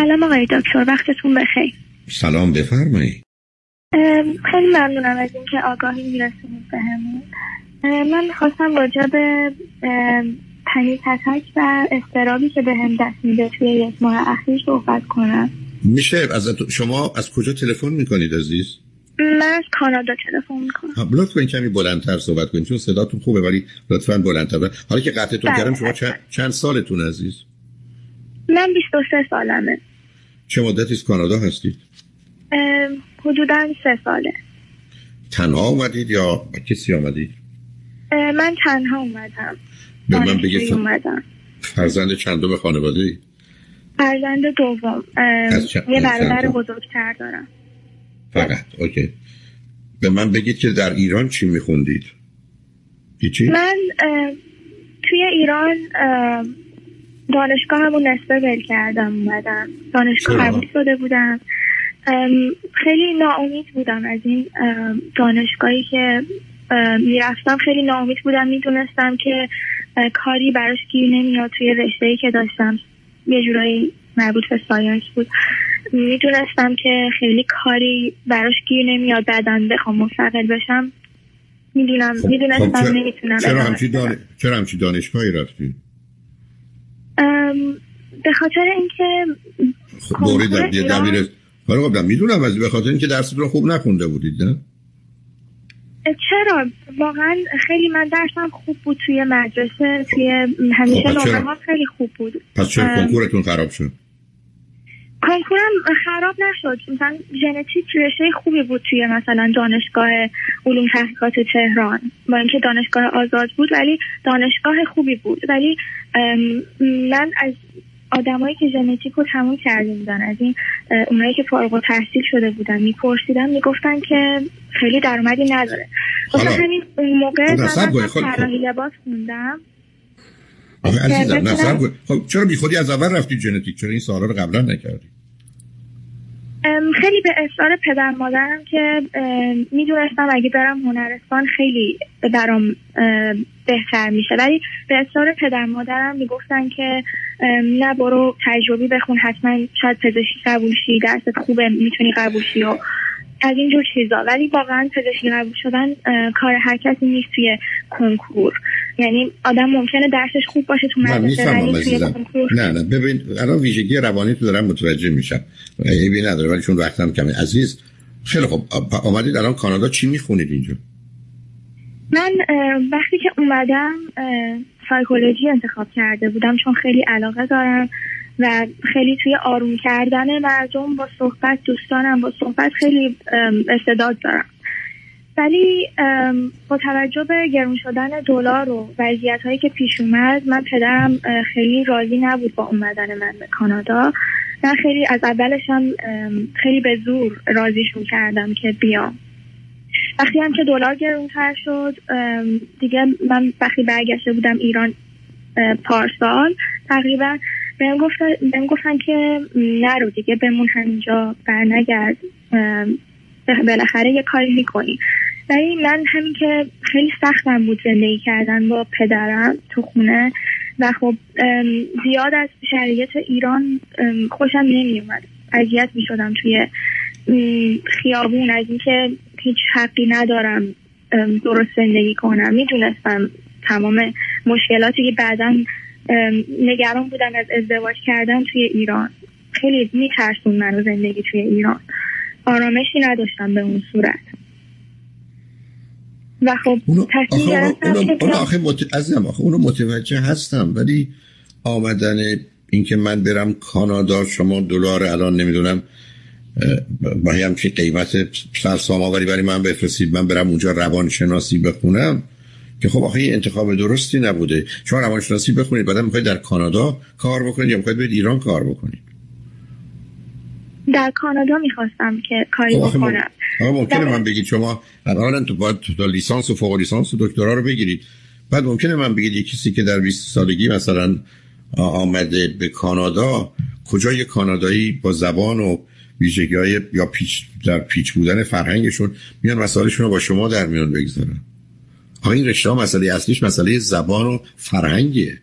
سلام آقای دکتر وقتتون بخیر. سلام بفرمایید خیلی ممنونم از اینکه آگاهی میرسونید بهمون من خواستم راجع به پنی تتک و استرابی که به هم دست میده توی یک ماه اخیر صحبت کنم. میشه؟ از شما از کجا تلفن می‌کنید عزیز؟ من از کانادا تلفن می‌کنم. لطفا کمی بلندتر صحبت کنید چون صداتون خوبه ولی لطفا بلندتر حالا که قطعتون بله. کردم شما چند, چند سالتون عزیز؟ من 23 سالمه. چه مدتی از کانادا هستید؟ حدودا سه ساله تنها اومدید یا با کسی آمدید؟ من تنها اومدم به من بگید اومدم فرزند چندم خانواده ای؟ فرزند دوم چند- یه برادر؟ بزرگتر دارم فقط اوکی به من بگید که در ایران چی میخوندید؟ هیچی؟ من توی ایران دانشگاه همون نصفه ول کردم اومدم. دانشگاه؟ قبول شده بودم. خیلی ناامید بودم از این دانشگاهی که می‌رفتم. خیلی ناامید بودم. می‌دونستم که کاری براش گیر نمیاد توی رشته که داشتم. یه جورایی مربوط به ساینس بود. می‌دونستم که خیلی کاری براش گیر نمیاد. بعدا بخوام مستقل بشم. می‌دونم خب، می‌دونستم خب نمی‌تونم چرا همچی. دان... چرا همچی دانشگاهی رفتید؟ به خاطر اینکه خب دوره در یه دبیر حالا گفتم می‌دونم از به خاطر اینکه درستون رو خوب نخونده بودید نه چرا واقعا خیلی من درسم خوب بود توی مدرسه توی همیشه خب،؟ نمره خیلی خوب بود پس چرا. کنکورتون خراب شد کنکورم خراب نشد. مثلا ژنتیک رشته خوبی بود توی مثلا دانشگاه علوم تحقیقات تهران. با اینکه دانشگاه آزاد بود ولی دانشگاه خوبی بود. ولی من از آدمایی که ژنتیک رو تموم کرده بودن از این اونایی که فارغ التحصیل شده بودن میپرسیدم می‌گفتن که خیلی درآمدی نداره. واسه حالا- همین اون موقع خب، من خب، طراحی لباس خوندم. آخه عزیزم. خب چرا بی خودی از اول رفتید ژنتیک؟ چرا این سوالا رو قبلا نکردید ام، خیلی به اصرار پدر مادرم که می‌دونستم اگه برم هنرستان خیلی برام ام، بهتر میشه. ولی به اصرار پدر مادرم می‌گفتن که نه برو تجربی بخون حتما شاید پزشکی قبول شی درست خوبه می‌تونی قبول شی و از اینجور چیزا. ولی واقعا پزشکی قبول شدن کار هر کسی نیست توی کنکور. یعنی آدم ممکنه درسش خوب باشه تو مدرسه ولی توی کنکور نه نه. ببین الان ویژگی روانی تو دارم متوجه میشم. عیبی نداره ولی چون وقتم کمه. عزیز خیلی خب آ- آمدید الان کانادا. چی می‌خونید اینجا؟ من وقتی که اومدم سایکولوژی انتخاب کرده بودم چون خیلی علاقه دارم. و خیلی توی آروم کردن مردم با صحبت دوستانم با صحبت خیلی استعداد دارم. ولی با توجه به گرون شدن دلار و وضعیت هایی که پیش اومد من پدرم خیلی راضی نبود با اومدن من به کانادا. من خیلی از اولش هم خیلی به زور راضیشون کردم که بیام. وقتی هم که دلار گرونتر شد دیگه من وقتی برگشته بودم ایران پارسال تقریبا بهم گفتن بهم گفتن که نرو دیگه بمون همینجا برنگرد. بالاخره یه کاری می‌کنی. ولی من همین که خیلی سختم بود زندگی کردن با پدرم تو خونه و خب زیاد از شرایط ایران خوشم نمیومد اذیت می‌شدم توی خیابون. از اینکه هیچ حقی ندارم درست زندگی کنم. می‌دونستم تمام مشکلاتی که بعدا نگران بودم از ازدواج کردن توی ایران. خیلی میترسون منو زندگی توی ایران. آرامشی نداشتم به اون صورت. و خب اونو تصمیم آخه اونو, گرفتم مت... عزیزم آخه اونو متوجه هستم ولی آمدن اینکه من برم کانادا شما دلار الان نمی‌دونم با همچین قیمت سرسام آوری برای من بفرستید من برم اونجا روانشناسی بخونم. که خب آخه این انتخاب درستی نبوده شما روانشناسی بخونید بعد می‌خواید در کانادا کار بکنید یا می‌خواید برید ایران کار بکنید در کانادا می‌خواستم که کاری خب. بکنم آخه ممکنه. من بگید شما الان تو باید تا لیسانس و فوق لیسانس و دکترا رو بگیرید بعد ممکنه من بگید یه کسی که در 20 سالگی مثلا آمده به کانادا کجا یه کانادایی با زبان و ویژگی های یا پیچ در پیچ بودن فرهنگشون میان مسائلشون رو با شما در میان بگذارن این رشته مسئله اصلیش مسئله زبان و فرهنگیه.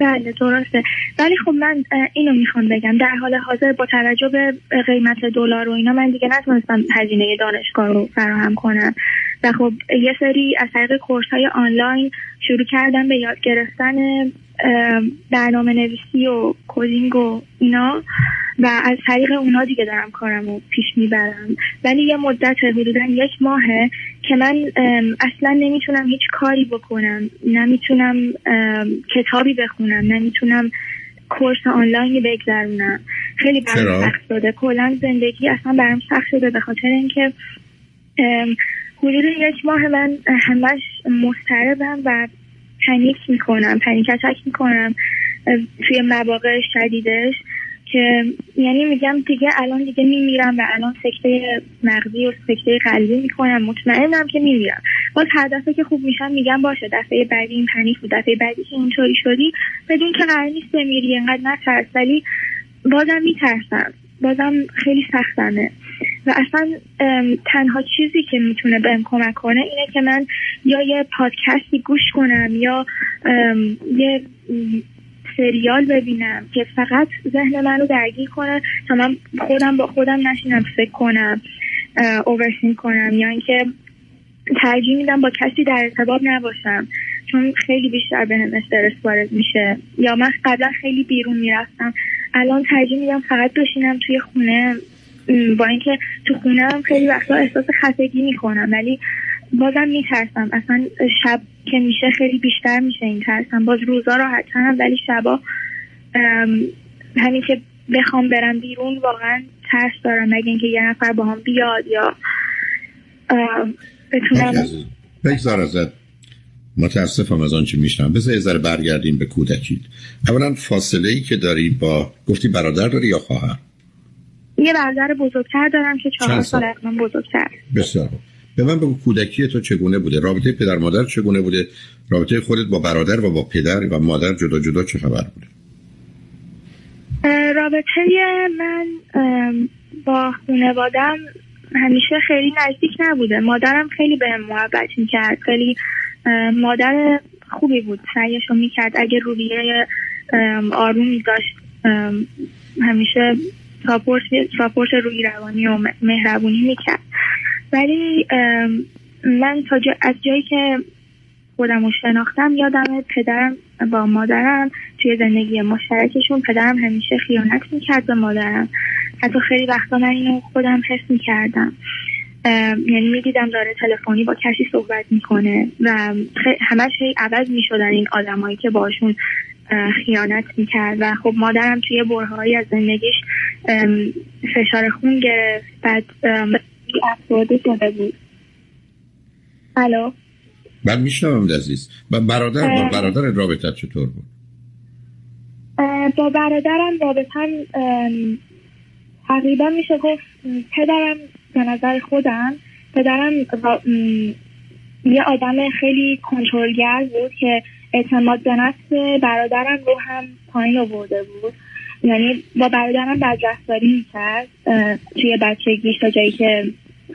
بله درسته. ولی خب من اینو می‌خوام بگم. در حال حاضر با توجه به قیمت دلار و اینا من دیگه نتونستم هزینه دانشگاه رو فراهم کنم. و خب یه سری از طریق course های آنلاین شروع کردم به یاد گرفتن برنامه نویسی و coding و اینا. و از طریق اونا دیگه دارم کارم رو پیش می‌برم. ولی یه مدت حدودا یک ماهه که من اصلا نمی‌تونم هیچ کاری بکنم. نمی‌تونم کتابی بخونم. نمی‌تونم کورس آنلاینی بگذرونم. خیلی برام سخت شده. کلا زندگی اصلا برام سخت شده به خاطر اینکه حدود یک ماه من همش مضطربم و پنیک می‌کنم پنیک اتک می‌کنم. توی مواقع شدیدش. که یعنی میگم دیگه الان دیگه میمیرم و الان سکته مغزی و سکته قلبی می‌کنم مطمئنم که میمیرم. باز هر دفعه که خوب میشم میگم باشه دفعه بعدی این پنیک بود دفعه بعدی که اینطوری شدی بدون که قرار نیست بمیری اینقدر نترس. ولی بازم میترسم. بازم خیلی سختمه. و اصلا تنها چیزی که می‌تونه بهم کمک کنه اینه که من یا یه پادکستی گوش کنم یا یه سریال ببینم که فقط ذهن من رو درگیر کنه تا من خودم با خودم نشینم فکر کنم اوورسین کنم یا اینکه ترجیح میدم با کسی در ارتباط نباشم چون خیلی بیشتر به هم استرس وارد میشه. یا من قبلا خیلی بیرون می‌رفتم الان ترجیح میدم فقط بشینم توی خونه با اینکه تو خونه هم خیلی وقتا احساس خستگی می‌کنم ولی بازم میترسم. اصلا شب که میشه خیلی بیشتر میشه این ترسم باز روزا راحت هم ولی شبا همین که بخوام برم بیرون واقعا ترس دارم. مگه اینکه یه نفر با هم بیاد یا بتونم بگذار ازت. متاسفم از آنچه میشنم بذار یه ذره برگردیم به کودکیت. اولا فاصله ای که داری با گفتی برادر داری یا خواهر؟ یه برادر بزرگتر دارم که چهار سال؟ از من بزرگتر. بسیار به من بگو کودکی تو چگونه بوده؟ رابطه پدر مادر چگونه بوده؟ رابطه خودت با برادر و با پدر و مادر جدا جدا چه خبر بوده؟ رابطه من با خانوادم همیشه خیلی نزدیک نبوده. مادرم خیلی به محبت می‌کرد. خیلی مادر خوبی بود. سعیشو می‌کرد. اگه روحیه آرومی داشت همیشه ساپورت روی روانی و مهربونی می‌کرد. ولی من تا از جایی که خودم رو شناختم یادم پدرم با مادرم توی زندگی مشترکشون پدرم همیشه خیانت می‌کرد به مادرم. حتی خیلی وقتا من اینو خودم حس می‌کردم. یعنی می‌دیدم داره تلفنی با کسی صحبت می‌کنه و همش هی عوض می‌شدن این آدمایی که باشون خیانت می‌کرد. و خب مادرم توی برهایی از زندگیش فشار خون گرفت. بعد شده بود الو؟ من میشنوم عزیز. و برادر با برادر رابطت چطور بود؟ با برادرم رابطم تقریبا میشه گفت پدرم به نظر خودم پدرم یه آدم خیلی کنترلگر بود که اعتماد به نفس برادرم رو هم پایین آورده بود. یعنی با برادرم بدرفتاری می‌کرد توی بچگیش تا جایی که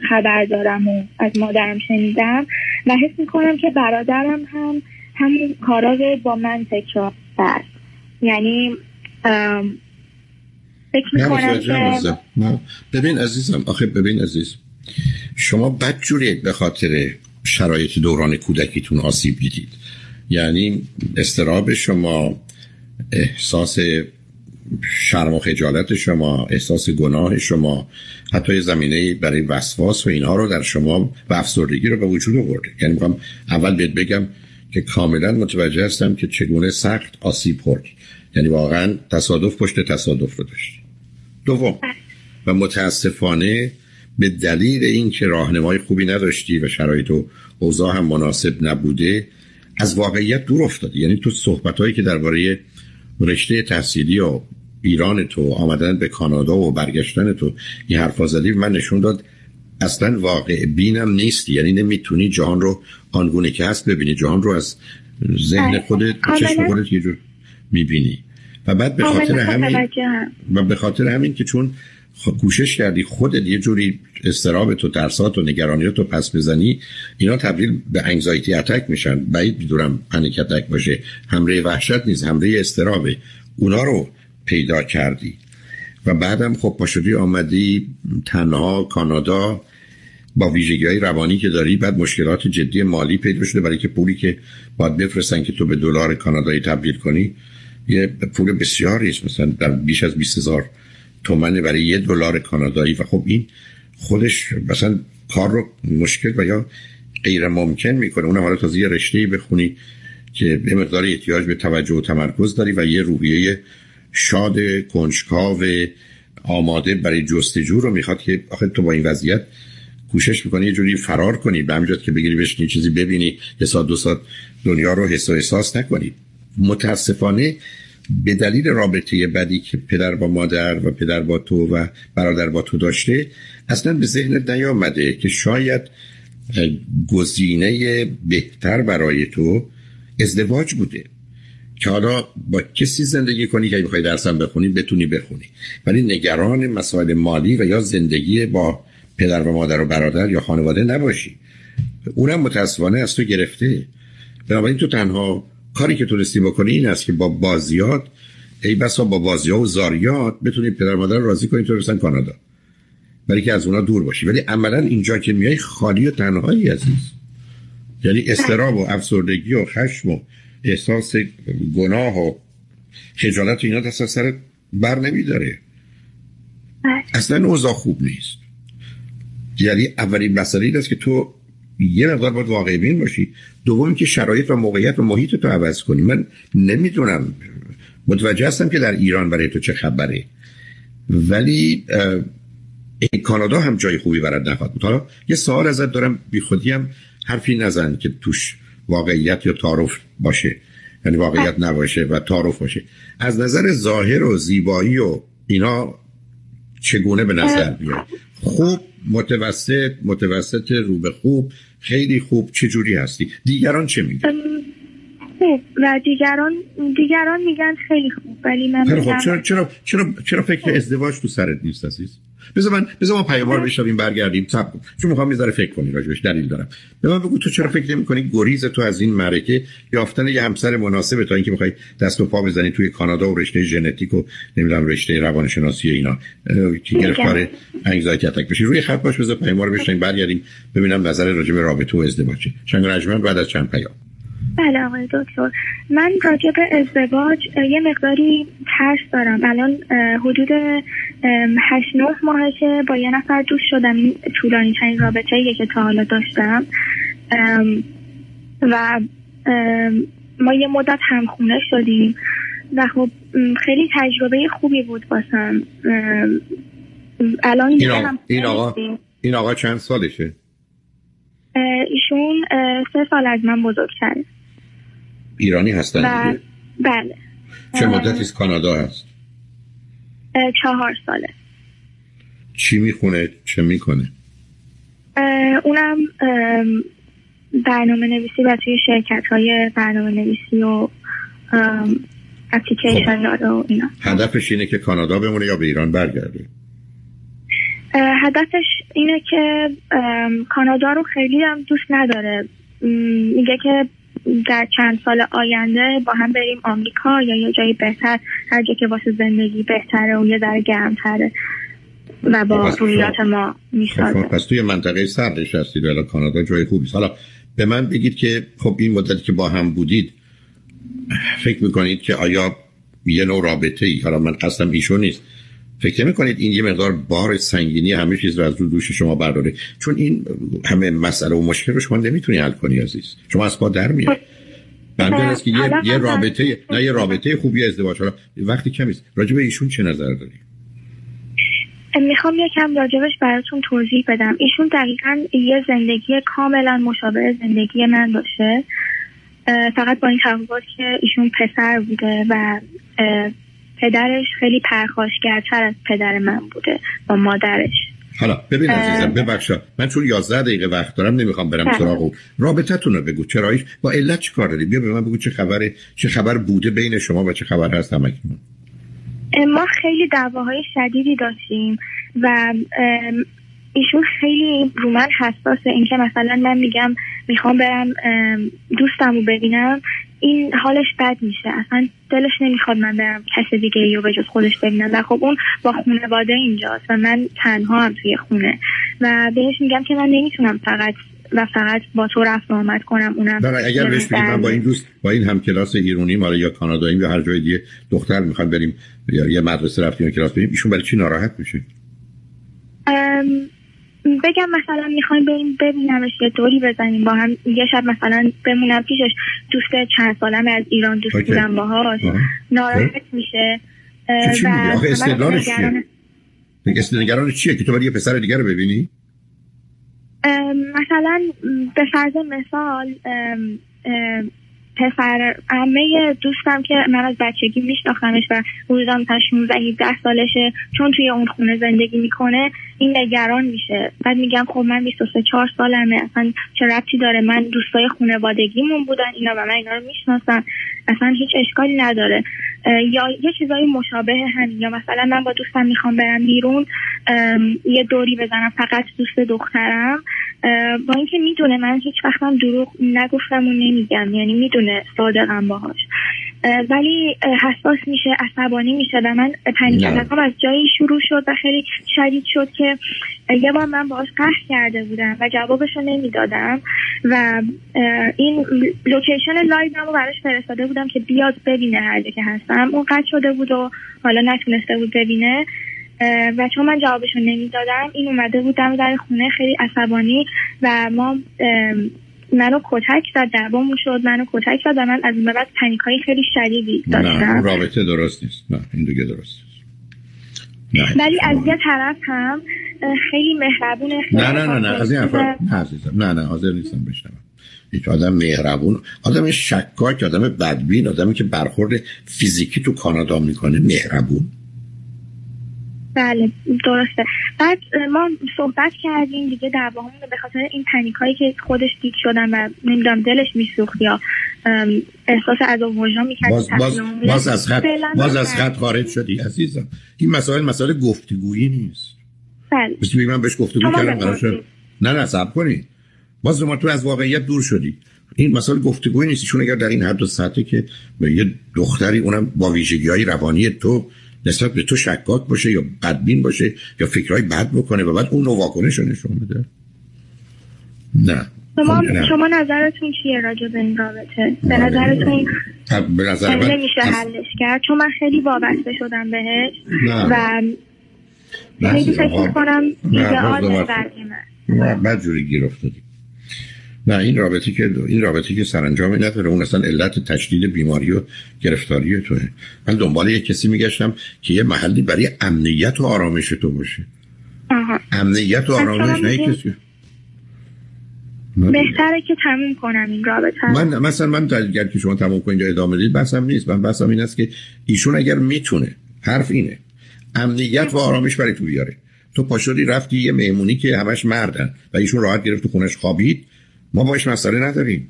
خبر دارم و از مادرم شنیدم و حس می‌کنم که برادرم هم همین کارا رو با من تکرار کرد. یعنی فکر می‌کنم که ببین عزیزم آخه ببین عزیز شما بدجوری به خاطر شرایط دوران کودکیتون آسیب دیدید. یعنی استراب شما احساس شرم و خجالت شما احساس گناه شما حتی زمینه برای وسواس و اینها رو در شما و افسردگی رو به وجود آورده. یعنی می‌خوام اول بهت بگم که کاملا متوجه هستم که چگونه سخت آسیب خورد. یعنی واقعا تصادف پشت تصادف رو داشت دوم و متاسفانه به دلیل اینکه راهنمای خوبی نداشتی و شرایط و اوضاع هم مناسب نبوده از واقعیت دور افتادی. یعنی تو صحبت هایی که درباره رشته تحصیلی و ایران تو آمدن به کانادا و برگشتن تو این حرفا زدی من نشون داد اصلا واقع بینم نیستی. یعنی نمی‌تونی جهان رو آنگونه که هست ببینی. جهان رو از ذهن بله. خودت چشم خودت یه جور می‌بینی. و بعد به خاطر همین و به خاطر همین که چون کوشش کردی خودت یه جوری استراب تو ترسات و نگرانی تو پس بزنی اینا تبدیل به انگزایتی اتک میشن. بعید می‌دونم پنیک اتک باشه. همره وحشت نیست همره استرابه. اونا رو پیدا کردی. و بعدم خب پاشدی آمدی تنها کانادا با ویژگی های روانی که داری بعد مشکلات جدی مالی پیدا شده برای که پولی که باید بفرستن که تو به دلار کانادایی تبدیل کنی یه پول بسیاری است. مثلا در بیش از 20 هزار تومنه برای یه دلار کانادایی. و خب این خودش مثلا کار رو مشکل و یا غیر ممکن می‌کنه. اونم حالا تازه یه رشته بخونی که به مقدار احتیاج به توجه و تمرکز داری و یه روحیه شاد کنجکاو آماده برای جستجو رو می‌خواد که آخه تو با این وضعیت کوشش می‌کنی یه جوری فرار کنی به همجاد که بگیری بشنی چیزی ببینی یه ساعت دو ساعت دنیا رو حس و احساس نکنی. متاسفانه به دلیل رابطه بدی که پدر با مادر و پدر با تو و برادر با تو داشته اصلا به ذهنت نیامده که شاید گزینه بهتر برای تو ازدواج بوده. که حالا با کسی زندگی کنی که می‌خوای درسم بخونی بتونی بخونی. ولی نگران مسائل مالی و یا زندگی با پدر و مادر و برادر یا خانواده نباشی. اونم متاسفانه از تو گرفته. بنابراین تو تنها کاری که تونستی بکنی این است که با بازیات ای بسا با بازی و زاریات بتونی پدر مادر راضی کنی تو برسن کانادا. برای که از اونا دور باشی. ولی عملا اینجا که میای خالی و تنهایی عزیز. یعنی استراب و افسردگی و خشم و احساس گناه و خجالت اینا دست از سرت بر نمیداره بله. اصلا اوضاع خوب نیست. یعنی اولین مسئله این است که تو یه مقدار باید واقع بین باشی. دوم که شرایط و موقعیت و محیط تو عوض کنی. من نمی‌دونم. متوجه هستم که در ایران برای تو چه خبره. ولی کانادا هم جای خوبی برات نخواهد بود حالا یه سوال ازت دارم. بی خودی هم حرفی نزن که توش واقعیت یا تعارف باشه. یعنی واقعیت نباشه و تعارف باشه. از نظر ظاهر و زیبایی و اینا چگونه به نظر میاد خوب متوسط متوسط رو به خوب خیلی خوب چه جوری هستی؟ دیگران چه میگن؟ خوب. و دیگران دیگران میگن خیلی خوب ولی من خب چرا چرا چرا چرا فکر ازدواج تو سرت نیست عزیز؟ بذار من بذار ما پیاموار بشویم برگردیم. صبر چون می‌خوام می‌ذاره فکر کنی راجبش دلیل دارم. به من بگو تو چرا فکر نمی گریز تو از این معرکه یافتن یه همسر مناسب تا اینکه می‌خوای دست و پا بزنی توی کانادا و رشته ژنتیک و نمی‌دونم رشته روانشناسی اینا که گرفتار انگزایتی اتک بشی. روی خط باش بذار پیاموار بشیم برگردیم. ببینم نظر راجب رابطه و ازدواج شنگ بعد از چند پیام. بله آقای دکتر. من راجع به ازدواج یه مقداری ترس دارم. الان حدود هشت نه ماهشه با یه نفر دوست شدم. طولانی ترین رابطه که تا حالا داشتم. و ما یه مدت همخونه شدیم. و خب خیلی تجربه خوبی بود باسم الان این, آقا, این, آقا, این آقا چند سالشه؟ ایشون سه سال از من بزرگتره. ایرانی هستن بله, بله. چه مدتی از کانادا هست؟ چهار ساله. چی می‌خونه؟ چه می‌کنه؟ اونم برنامه نویسی و توی شرکت های برنامه نویسی و اپلیکیشن خب. داره و اینا. هدفش اینه که کانادا بمونه یا به ایران برگرده؟ هدفش اینه که کانادا رو خیلی هم دوست نداره. میگه که در چند سال آینده با هم بریم آمریکا یا یه جایی بهتر هر جا که واسه زندگی بهتره و یه ذره گرمتره و با رویات ما می‌سازه. پس توی منطقه سردش هستید ولی کانادا جای خوبی. حالا به من بگید که خب این مدتی که با هم بودید فکر می‌کنید که آیا یه نوع رابطه ای حالا من قصدم ایشون نیست. فکر نمی کنید این یه مقدار بار سنگینی همه چیز رو از رو دوش شما برداره؟ چون این همه مسئله و مشکل رو شما نمی‌تونی حل کنی عزیز. شما از پا در میاد بنده است که یه, یه رابطه نه یه رابطه خوبی ازدواج. حالا وقتی کمیست راجع به ایشون چه نظر داری؟ می‌خوام یکم راجبش براتون توضیح بدم. ایشون دقیقا یه زندگی کاملا مشابه زندگی من داشته فقط با این تفاوت که ایشون پسر بوده و پدرش خیلی پرخاشگرتر از پدر من بوده با مادرش. حالا ببین عزیزم ببخشا من چون 11 دقیقه وقت دارم نمی‌خوام برم بله. سراغ او رابطتون رو بگو چرایش؟ با علت چی کار داری؟ بیا به من بگو چه خبره چه خبر بوده بین شما و چه خبر هست همکنون. ما خیلی دعواهای شدیدی داشتیم و ایشون خیلی رو من حساسه اینکه مثلا من میگم می‌خوام برم دوستم رو ببینم این حالش بد میشه. اصلا دلش نمی‌خواد من برم کس دیگه رو به جز خودش ببینم. و خب اون با خانواده اینجاست و من تنها هم توی خونه. و بهش میگم که من نمی‌تونم فقط و فقط با تو رفت آمد کنم اونم اگر بهش من با این دوست با این هم کلاس ایرونی مالا یا کانادایی یا هر جای دیگه دختر می‌خواد بریم یا یه مدرسه رفتیم کلاس بریم ایشون برای چی ناراحت میشه؟ بگم مثلا می‌خوایم بریم ببینمش یه دوری بزنیم با هم یه شب مثلا بمونم پیشش دوست چند سالم از ایران دوست okay. بودم باهاش ناراحت میشه و استدلالش چیه؟ چیه که تو برای یه پسر دیگر رو ببینی؟ مثلا به فرض مثال پسر عمه دوستم که من از بچگی میشناختمش و حدودا تا 16 17 سالشه چون توی اون خونه زندگی می‌کنه این نگران میشه. بعد میگم خب من 23 4 سالمه اصلا چه ربطی داره؟ من دوستای خانوادگیمون بودن اینا و من اینا رو می‌شناسم اصلا هیچ اشکالی نداره. یا یه چیزای مشابه همین. یا مثلا من با دوستم می‌خوام برم بیرون یه دوری بزنم فقط دوست دخترم. با اینکه می‌دونه من هیچ وقتم دروغ نگفتم و نمیگم. یعنی می‌دونه صادقم باهاش. ولی حساس میشه عصبانی میشه و من panic از جایی شروع شد و خیلی شدید شد که یه بار من باهاش قهر کرده بودم و جوابش رو نمی‌دادم و این location live رو براش فرستاده بودم که بیاد ببینه هر که هستم. اون قطع شده بود و حالا نتونسته بود ببینه. و چون من جوابشو نمی‌دادم این اومده بود دم در خونه خیلی عصبانی و ما منو کتک زد دعوامون شد منو کتک زد و من از این بعد پنیکای خیلی شدیدی داشتم. نه رابطه درست نیست. نه این دیگه درست نیست. ولی از یه طرف هم خیلی مهربونه خیلی نه نه نه نه از این نه عزیزم نه نه حاضر نیستم بشنم یک آدم مهربون آدم شکاک آدم بدبین آدمی که برخورد فیزیکی تو کانادا می‌کنه مهربون. بله درسته. بعد ما صحبت کردیم دیگه دعواهامون به خاطر این پنیکایی که خودش دید شدن و نمی‌دونم دلش میسوخت یا احساس از وجدان می‌کرد باز, باز, باز از خط باز از خط خارج شدی عزیزم. این مسائل مسائل گفتگویی نیست. بله. مثل من بهش گفتگو کردم نه نه صبر کنی. باز ما تو از واقعیت دور شدی. این مسائل گفتگویی نیست. چون اگر در این حد و سطحی که یه دختری اونم با ویژگی های روانی تو نسبت به تو شکاک باشه یا بدبین باشه یا فکرهای بد بکنه و بعد اون نوع واکنش رو نشون بده. نه. شما, خب، شما نظرتون چیه راجع به این رابطه؟ به نظرتون به نظر من نمیشه حلش کرد؟ چون من خیلی وابسته شدم بهش و خیلی فکر کنم ایدئال من. نه بعد جوری گیر نه این رابطه که این رابطه که سرانجامی نداره. اون اصلا علت تشدید بیماری و گرفتاری توه. من دنبال یه کسی میگشتم که یه محلی برای امنیت و آرامش تو باشه. آها. امنیت و آرامش نه کسی. بهتره که تموم کنم این رابطه من مثلا من اگر که شما تموم کنید ادامه بدید بسم نیست. من بسم این است که ایشون اگر می‌تونه حرف اینه امنیت و آرامش برای تو بیاره. تو پاشوری رفتی یه مهمونی که همش مردن و ایشون راحت گرفت تو خونش خوابید. ما باش مسئله نداریم.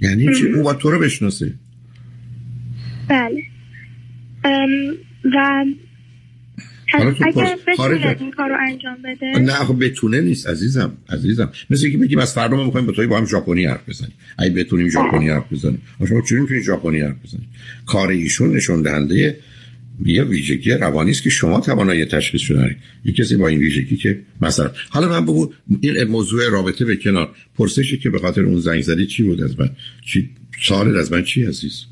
یعنی چی؟ او با تو رو بشناسه. بله. و اگر بتونه این کار رو انجام بده؟ نه خب بتونه نیست عزیزم عزیزم. مثل که بگیم از فردا ما می‌خوایم با توی با هم ژاپنی حرف بزنیم. اگه بتونیم ژاپنی حرف بزنیم. شما چجوری می‌تونید ژاپنی حرف بزنید کار ایشون نشون دهنده یه ویژگی روانی است که شما توانایی تشخیص شدن یه کسی با این ویژگی که مثلا حالا من بگو این موضوع رابطه به کنار. پرسشی که به خاطر اون زنگ زدی چی بود از من؟ چی سوال از من چی عزیز؟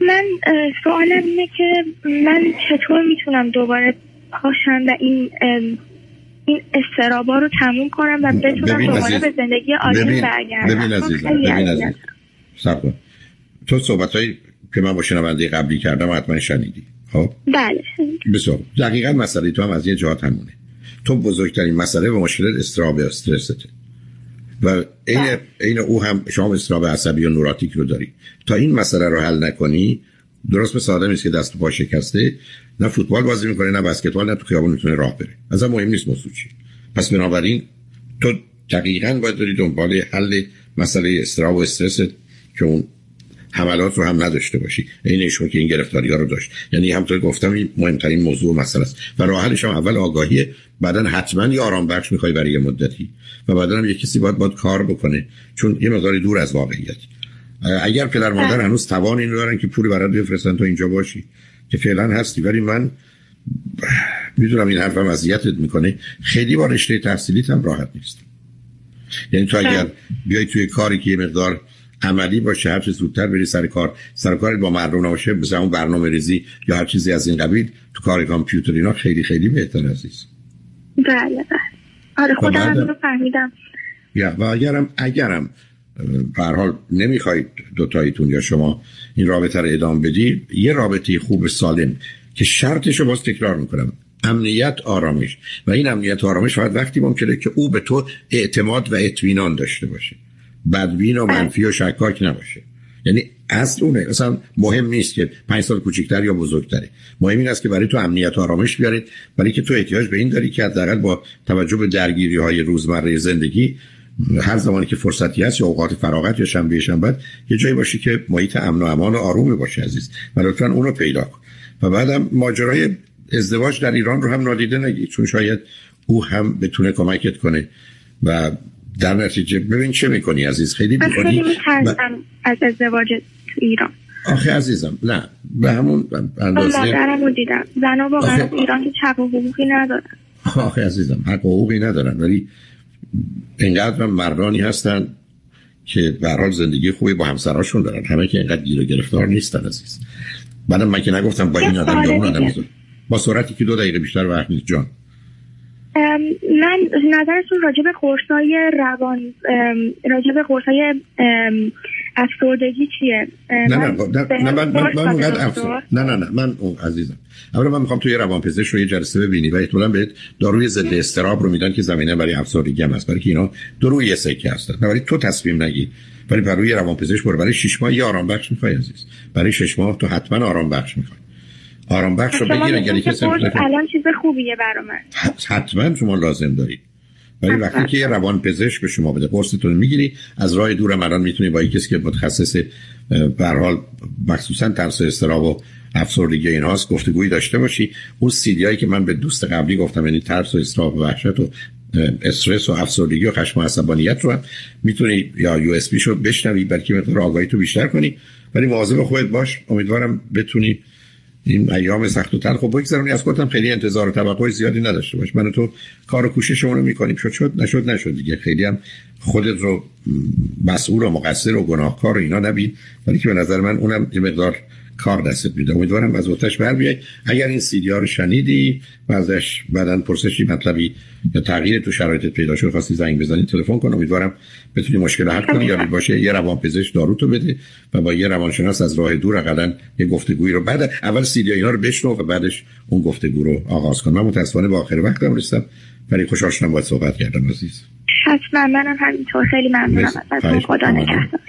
من سوالم اینه که من چطور می‌تونم دوباره پاشم و این این استرابا رو تموم کنم و بتونم دوباره به زندگی عادی برگردم. ببین عزیزم. ببین عزیزم تو صحبت که من با شنونده قبلی کردم حتما شنیدی. خب؟ بله. بسیار دقیقا مسئله تو هم از یه جهات همونه. تو بزرگترین مسئله و مشکل استراب استرسته. و این بله. این او هم شما استراب عصبی و نوراتیک رو داری. تا این مسئله رو حل نکنی درست مثل آدمی که دست و پا شکسته نه فوتبال بازی می‌کنه نه بسکتبال نه تو خیابون می‌تونه راه بره. از مهم نیست موضوع چی. پس بنابراین تو دقیقا باید داری دنبال حل مسئله استراب و استرس که اون حملات رو هم نداشته باشی. این ایشون که این گرفتاری ها رو داشت. یعنی همطور گفتم این مهمترین موضوع مسئله است. و راه حلش هم اول آگاهی بعدا حتما یه آرام بخش می‌خوای برای یه مدتی. و بعدا هم یه کسی باید باید کار بکنه. چون یه مقداری دور از واقعیت. اگر پدر مادر بله. هنوز توان اینو دارن که پولی برات بفرستن تو اینجا باشی. که فعلا هستی. ولی من می‌دونم این حرفم اذیتت می‌کنه. خیلی با رشته تحصیلیت هم راحت نیست یعنی تو اگر بیای توی کاری که یه مقدار عملی باشه هر چه زودتر بری سر کار. سر کار با مردم نباشه مثل اون برنامه ریزی یا هر چیزی از این قبیل تو کار کامپیوتر اینا خیلی خیلی بهتر عزیز. بله بله. آره خودم رو فهمیدم. یا و اگرم اگرم هر حال نمی‌خواید دوتاییتون یا شما این رابطه رو ادامه بدی یه رابطه خوب سالم که شرطش رو باز تکرار می‌کنم. امنیت آرامش. و این امنیت آرامش فقط وقتی ممکنه که او به تو اعتماد و اطمینان داشته باشه. بدبین و منفی و شکاک نباشه. یعنی اصل اونه. مثلا مهم نیست که پنج سال کوچکتر یا بزرگتره. مهم این است که برای تو امنیت آرامش بیارید برای که تو احتیاج به این داری که حداقل با توجه به درگیری های روزمره زندگی هر زمانی که فرصتی هست یا اوقات فراغت یا شنبه شنبه یه جایی باشی که محیط امن و امان و آرومی باشه عزیز. و لطفا اون رو پیدا کن. و بعدم ماجرای ازدواج در ایران رو هم نادیده نگی چون شاید او هم بتونه کمکت کنه و در نتیجه ببین چه می‌کنی عزیز؟ خیلی می‌کنی خیلی از ازدواج تو ایران. آخه عزیزم نه به همون اندازه مادرم رو دیدم. زنها واقعا ایران که حق و حقوقی ندارن. آخه عزیزم حق و حقوقی ندارن ولی اینقدر مردانی هستن که به حال زندگی خوبی با همسراشون دارن. همه که اینقدر گیر و گرفتار نیستن عزیز. بعدم من که نگفتم با این آدم یا اون آدم با سرعتی که دو دقیقه بیشتر وقت نیست جان. من نظرتون راجع به قرصای روان راجع به قرصای افسردگی چیه؟ نه نه نه من من نه نه نه من اون عزیزم. اولا من می‌خوام توی روان پزشک رو یه جلسه ببینی و احتمالاً بهت داروی ضد استراب رو میدن که زمینه برای افسردگی هم هست. برای که اینا دو یه سکه هستن. ولی تو تصمیم نگیر ولی برای روان پزشک برو. برای 6 ماه یه آرام بخش می‌خوای عزیز. برای 6 ماه تو حتما آرام بخش می‌خوای. آرام بخش رو بگیر اگر کسی الان چیز خوبیه برای من. حتما شما لازم دارید. ولی وقتی که یه روان پزشک به شما بده قرصتون می‌گیری از راه دورم الان می‌تونی با کسی که متخصص به حال مخصوصا ترس و استراب و افسردگی اینهاست گفتگویی داشته باشی. اون سیدیایی که من به دوست قبلی گفتم یعنی ترس و استراب و وحشت و استرس و افسردگی و خشم و عصبانیت رو هم می‌تونی یا یو اس شو بشنوی بلکه مقدار آگاهی تو بیشتر کنی. ولی مواظب خودت باش امیدوارم بتونی این ایام سخت و تلخ خب از خودم خیلی انتظار و توقع زیادی نداشته باش من تو کار و کوششمون رو می‌کنیم. شد شد نشد نشد دیگه. خیلی هم خودت رو مسئول و مقصر و گناهکار و اینا نبین. ولی که به نظر من اونم یه مقدار کار دستت میده امیدوارم از اوتش بر بیای اگر این سیدی ها رو شنیدی و ازش بعدا پرسشی مطلبی یا تغییر تو شرایطت پیدا شد خواستی زنگ بزنی تلفن کن. امیدوارم بتونی مشکل حل کنی. یا باشه یه روانپزشک دارو تو بده و با یه روانشناس از راه دور اقلا یه گفتگویی رو بعد اول سیدی اینا رو بشنو و بعدش اون گفتگو رو آغاز کن. من متاسفانه با آخر وقتم رسیدم ولی خوشحال شدم باید صحبت کردم عزیز. حتما منم همینطور. خیلی ممنونم. از خدا نگهدار.